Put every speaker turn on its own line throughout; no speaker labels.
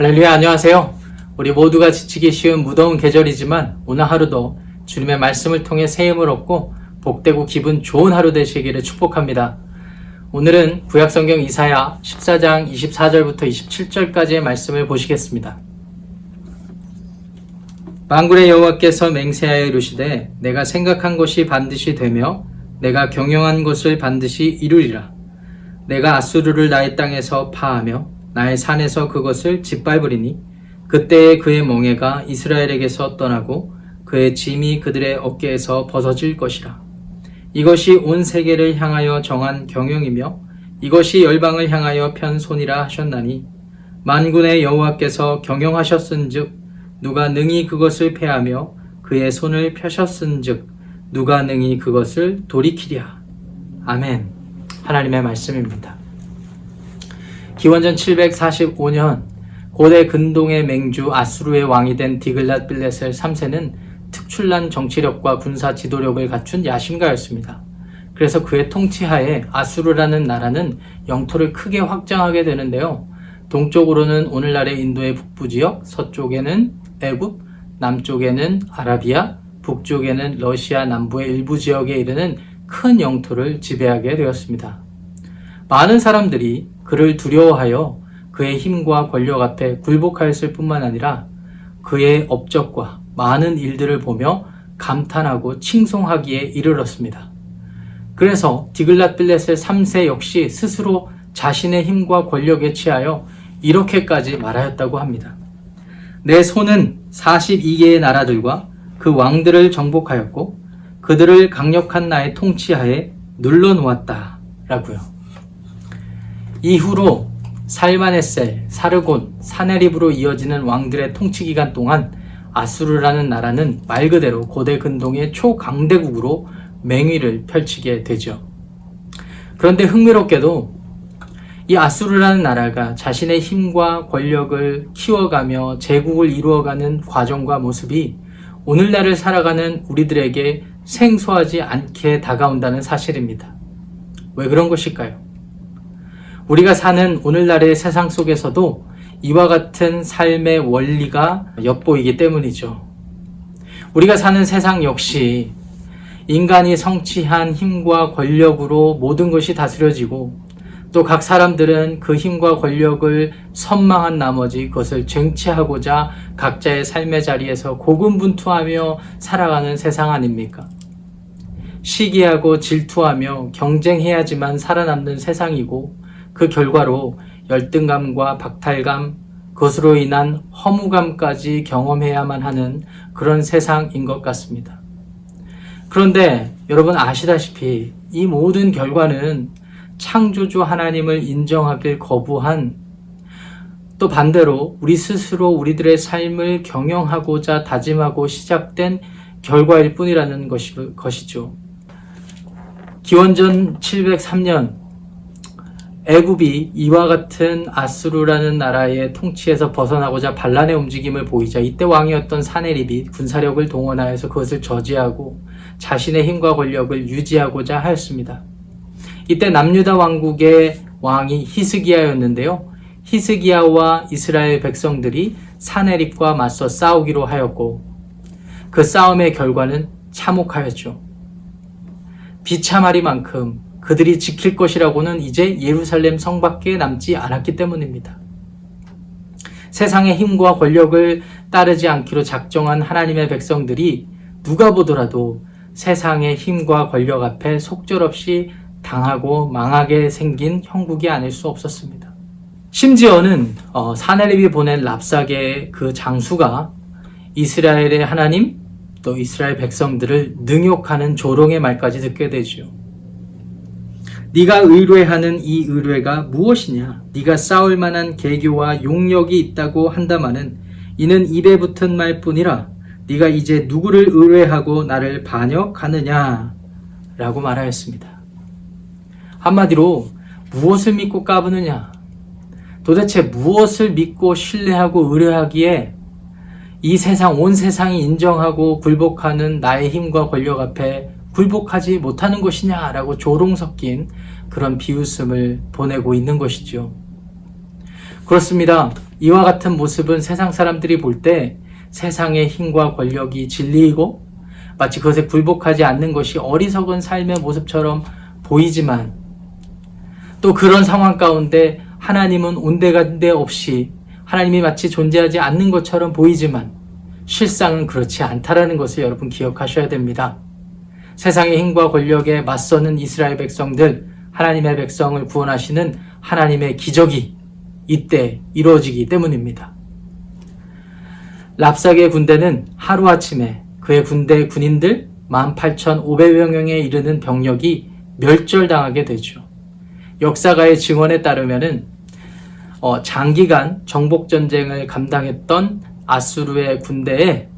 할렐루야 안녕하세요. 우리 모두가 지치기 쉬운 무더운 계절이지만 오늘 하루도 주님의 말씀을 통해 새 힘을 얻고 복되고 기분 좋은 하루 되시기를 축복합니다. 오늘은 구약성경 이사야 14장 24절부터 27절까지의 말씀을 보시겠습니다. 만군의 여호와께서 맹세하여 이르시되 내가 생각한 것이 반드시 되며 내가 경영한 것을 반드시 이루리라. 내가 아수르를 나의 땅에서 파하며 나의 산에서 그것을 짓밟으리니 그때에 그의 멍에가 이스라엘에게서 떠나고 그의 짐이 그들의 어깨에서 벗어질 것이라. 이것이 온 세계를 향하여 정한 경영이며 이것이 열방을 향하여 편 손이라 하셨나니 만군의 여호와께서 경영하셨은즉 누가 능히 그것을 패하며 그의 손을 펴셨은즉 누가 능히 그것을 돌이키랴. 아멘. 하나님의 말씀입니다. 기원전 745년 고대 근동의 맹주 아수르의 왕이 된 디글랏 빌레셀 3세는 특출난 정치력과 군사 지도력을 갖춘 야심가였습니다. 그래서 그의 통치하에 아수르라는 나라는 영토를 크게 확장하게 되는데요. 동쪽으로는 오늘날의 인도의 북부 지역, 서쪽에는 애굽, 남쪽에는 아라비아, 북쪽에는 러시아 남부의 일부 지역에 이르는 큰 영토를 지배하게 되었습니다. 많은 사람들이 그를 두려워하여 그의 힘과 권력 앞에 굴복하였을 뿐만 아니라 그의 업적과 많은 일들을 보며 감탄하고 칭송하기에 이르렀습니다. 그래서 디글랏 빌렛의 3세 역시 스스로 자신의 힘과 권력에 취하여 이렇게까지 말하였다고 합니다. 내 손은 42개의 나라들과 그 왕들을 정복하였고 그들을 강력한 나의 통치하에 눌러 놓았다. 라고요. 이후로 살마네셀, 사르곤, 사네립으로 이어지는 왕들의 통치 기간 동안 아수르라는 나라는 말 그대로 고대 근동의 초강대국으로 맹위를 펼치게 되죠. 그런데 흥미롭게도 이 아수르라는 나라가 자신의 힘과 권력을 키워가며 제국을 이루어가는 과정과 모습이 오늘날을 살아가는 우리들에게 생소하지 않게 다가온다는 사실입니다. 왜 그런 것일까요? 우리가 사는 오늘날의 세상 속에서도 이와 같은 삶의 원리가 엿보이기 때문이죠. 우리가 사는 세상 역시 인간이 성취한 힘과 권력으로 모든 것이 다스려지고 또 각 사람들은 그 힘과 권력을 선망한 나머지 그것을 쟁취하고자 각자의 삶의 자리에서 고군분투하며 살아가는 세상 아닙니까? 시기하고 질투하며 경쟁해야지만 살아남는 세상이고 그 결과로 열등감과 박탈감, 그것으로 인한 허무감까지 경험해야만 하는 그런 세상인 것 같습니다. 그런데 여러분 아시다시피 이 모든 결과는 창조주 하나님을 인정하길 거부한 또 반대로 우리 스스로 우리들의 삶을 경영하고자 다짐하고 시작된 결과일 뿐이라는 것이죠. 기원전 703년 애굽이 이와 같은 아수르라는 나라의 통치에서 벗어나고자 반란의 움직임을 보이자 이때 왕이었던 사네립이 군사력을 동원하여서 그것을 저지하고 자신의 힘과 권력을 유지하고자 하였습니다. 이때 남유다 왕국의 왕이 히스기야였는데요. 히스기야와 이스라엘 백성들이 사네립과 맞서 싸우기로 하였고 그 싸움의 결과는 참혹하였죠. 비참하리만큼 그들이 지킬 것이라고는 이제 예루살렘 성밖에 남지 않았기 때문입니다. 세상의 힘과 권력을 따르지 않기로 작정한 하나님의 백성들이 누가 보더라도 세상의 힘과 권력 앞에 속절없이 당하고 망하게 생긴 형국이 아닐 수 없었습니다. 심지어는 어, 사내립이 보낸 랍삭의 그 장수가 이스라엘의 하나님 또 이스라엘 백성들을 능욕하는 조롱의 말까지 듣게 되죠. 네가 의뢰하는 이 의뢰가 무엇이냐? 네가 싸울 만한 계교와 용력이 있다고 한다마는 이는 입에 붙은 말뿐이라 네가 이제 누구를 의뢰하고 나를 반역하느냐? 라고 말하였습니다. 한마디로 무엇을 믿고 까부느냐? 도대체 무엇을 믿고 신뢰하고 의뢰하기에 이 세상, 온 세상이 인정하고 굴복하는 나의 힘과 권력 앞에 굴복하지 못하는 것이냐라고 조롱 섞인 그런 비웃음을 보내고 있는 것이죠. 그렇습니다. 이와 같은 모습은 세상 사람들이 볼 때 세상의 힘과 권력이 진리이고 마치 그것에 굴복하지 않는 것이 어리석은 삶의 모습처럼 보이지만 또 그런 상황 가운데 하나님은 온데간데 없이 하나님이 마치 존재하지 않는 것처럼 보이지만 실상은 그렇지 않다라는 것을 여러분 기억하셔야 됩니다. 세상의 힘과 권력에 맞서는 이스라엘 백성들, 하나님의 백성을 구원하시는 하나님의 기적이 이때 이루어지기 때문입니다. 랍삭의 군대는 하루아침에 그의 군대 군인들 18,500명에 이르는 병력이 멸절당하게 되죠. 역사가의 증언에 따르면은 어, 장기간 정복 전쟁을 감당했던 아수르의 군대에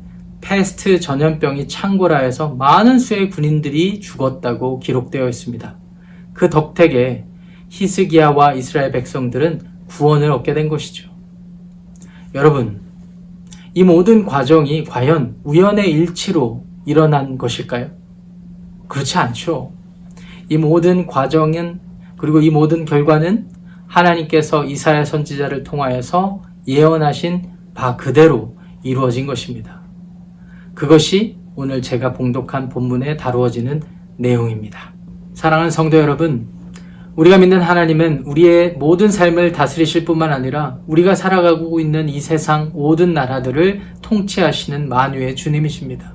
패스트 전염병이 창궐하여서 많은 수의 군인들이 죽었다고 기록되어 있습니다. 그 덕택에 히스기야와 이스라엘 백성들은 구원을 얻게 된 것이죠. 여러분, 이 모든 과정이 과연 우연의 일치로 일어난 것일까요? 그렇지 않죠. 이 모든 과정은 그리고 이 모든 결과는 하나님께서 이사야 선지자를 통하여서 예언하신 바 그대로 이루어진 것입니다. 그것이 오늘 제가 봉독한 본문에 다루어지는 내용입니다. 사랑하는 성도 여러분, 우리가 믿는 하나님은 우리의 모든 삶을 다스리실 뿐만 아니라 우리가 살아가고 있는 이 세상 모든 나라들을 통치하시는 만유의 주님이십니다.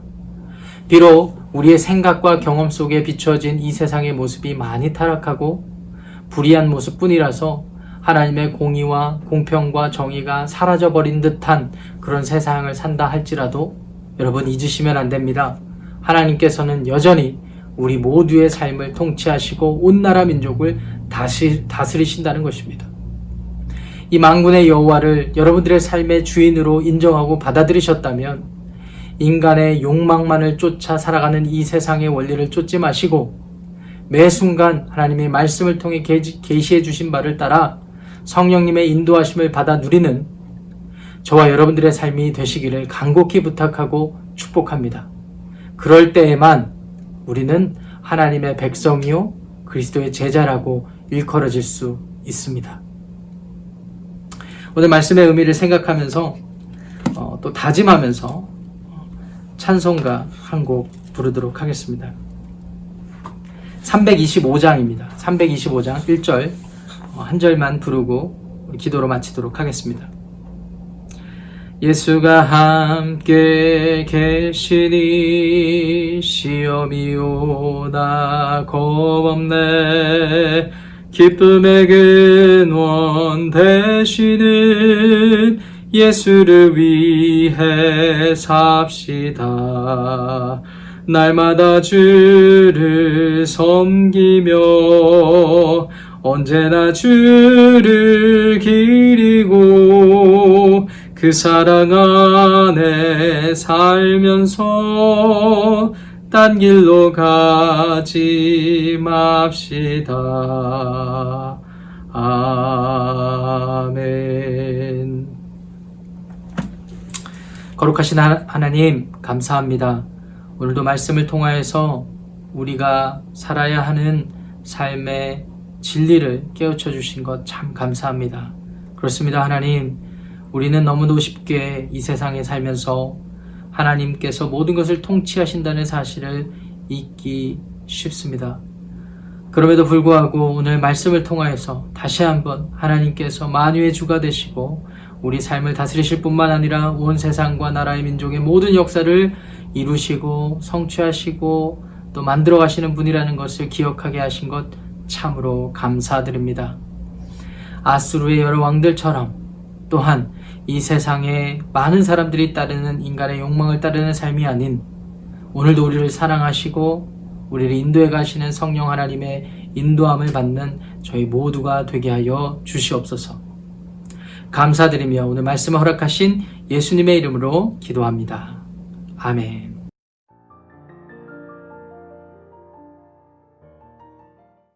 비록 우리의 생각과 경험 속에 비춰진 이 세상의 모습이 많이 타락하고 불의한 모습뿐이라서 하나님의 공의와 공평과 정의가 사라져버린 듯한 그런 세상을 산다 할지라도 여러분 잊으시면 안 됩니다. 하나님께서는 여전히 우리 모두의 삶을 통치하시고 온 나라 민족을 다시 다스리신다는 것입니다. 이 망군의 여호와를 여러분들의 삶의 주인으로 인정하고 받아들이셨다면 인간의 욕망만을 쫓아 살아가는 이 세상의 원리를 쫓지 마시고 매 순간 하나님의 말씀을 통해 계시해 주신 바를 따라 성령님의 인도하심을 받아 누리는 저와 여러분들의 삶이 되시기를 간곡히 부탁하고 축복합니다. 그럴 때에만 우리는 하나님의 백성이요 그리스도의 제자라고 일컬어질 수 있습니다. 오늘 말씀의 의미를 생각하면서 어, 또 다짐하면서 찬송가 한 곡 부르도록 하겠습니다. 325장입니다. 325장 1절 어, 한 절만 부르고 기도로 마치도록 하겠습니다. 예수가 함께 계시니 시험이 오다 겁없네 기쁨의 근원 되시는 예수를 위해 삽시다. 날마다 주를 섬기며 언제나 주를 기리고 그 사랑 안에 살면서 딴 길로 가지 맙시다. 아멘. 거룩하신 하나님, 감사합니다. 오늘도 말씀을 통하여서 우리가 살아야 하는 삶의 진리를 깨우쳐 주신 것 참 감사합니다. 그렇습니다, 하나님. 우리는 너무도 쉽게 이 세상에 살면서 하나님께서 모든 것을 통치하신다는 사실을 잊기 쉽습니다. 그럼에도 불구하고 오늘 말씀을 통하여서 다시 한번 하나님께서 만유의 주가 되시고 우리 삶을 다스리실 뿐만 아니라 온 세상과 나라의 민족의 모든 역사를 이루시고 성취하시고 또 만들어 가시는 분이라는 것을 기억하게 하신 것 참으로 감사드립니다. 아수르의 여러 왕들처럼 또한 이 세상에 많은 사람들이 따르는 인간의 욕망을 따르는 삶이 아닌 오늘도 우리를 사랑하시고 우리를 인도해 가시는 성령 하나님의 인도함을 받는 저희 모두가 되게 하여 주시옵소서. 감사드리며 오늘 말씀을 허락하신 예수님의 이름으로 기도합니다. 아멘.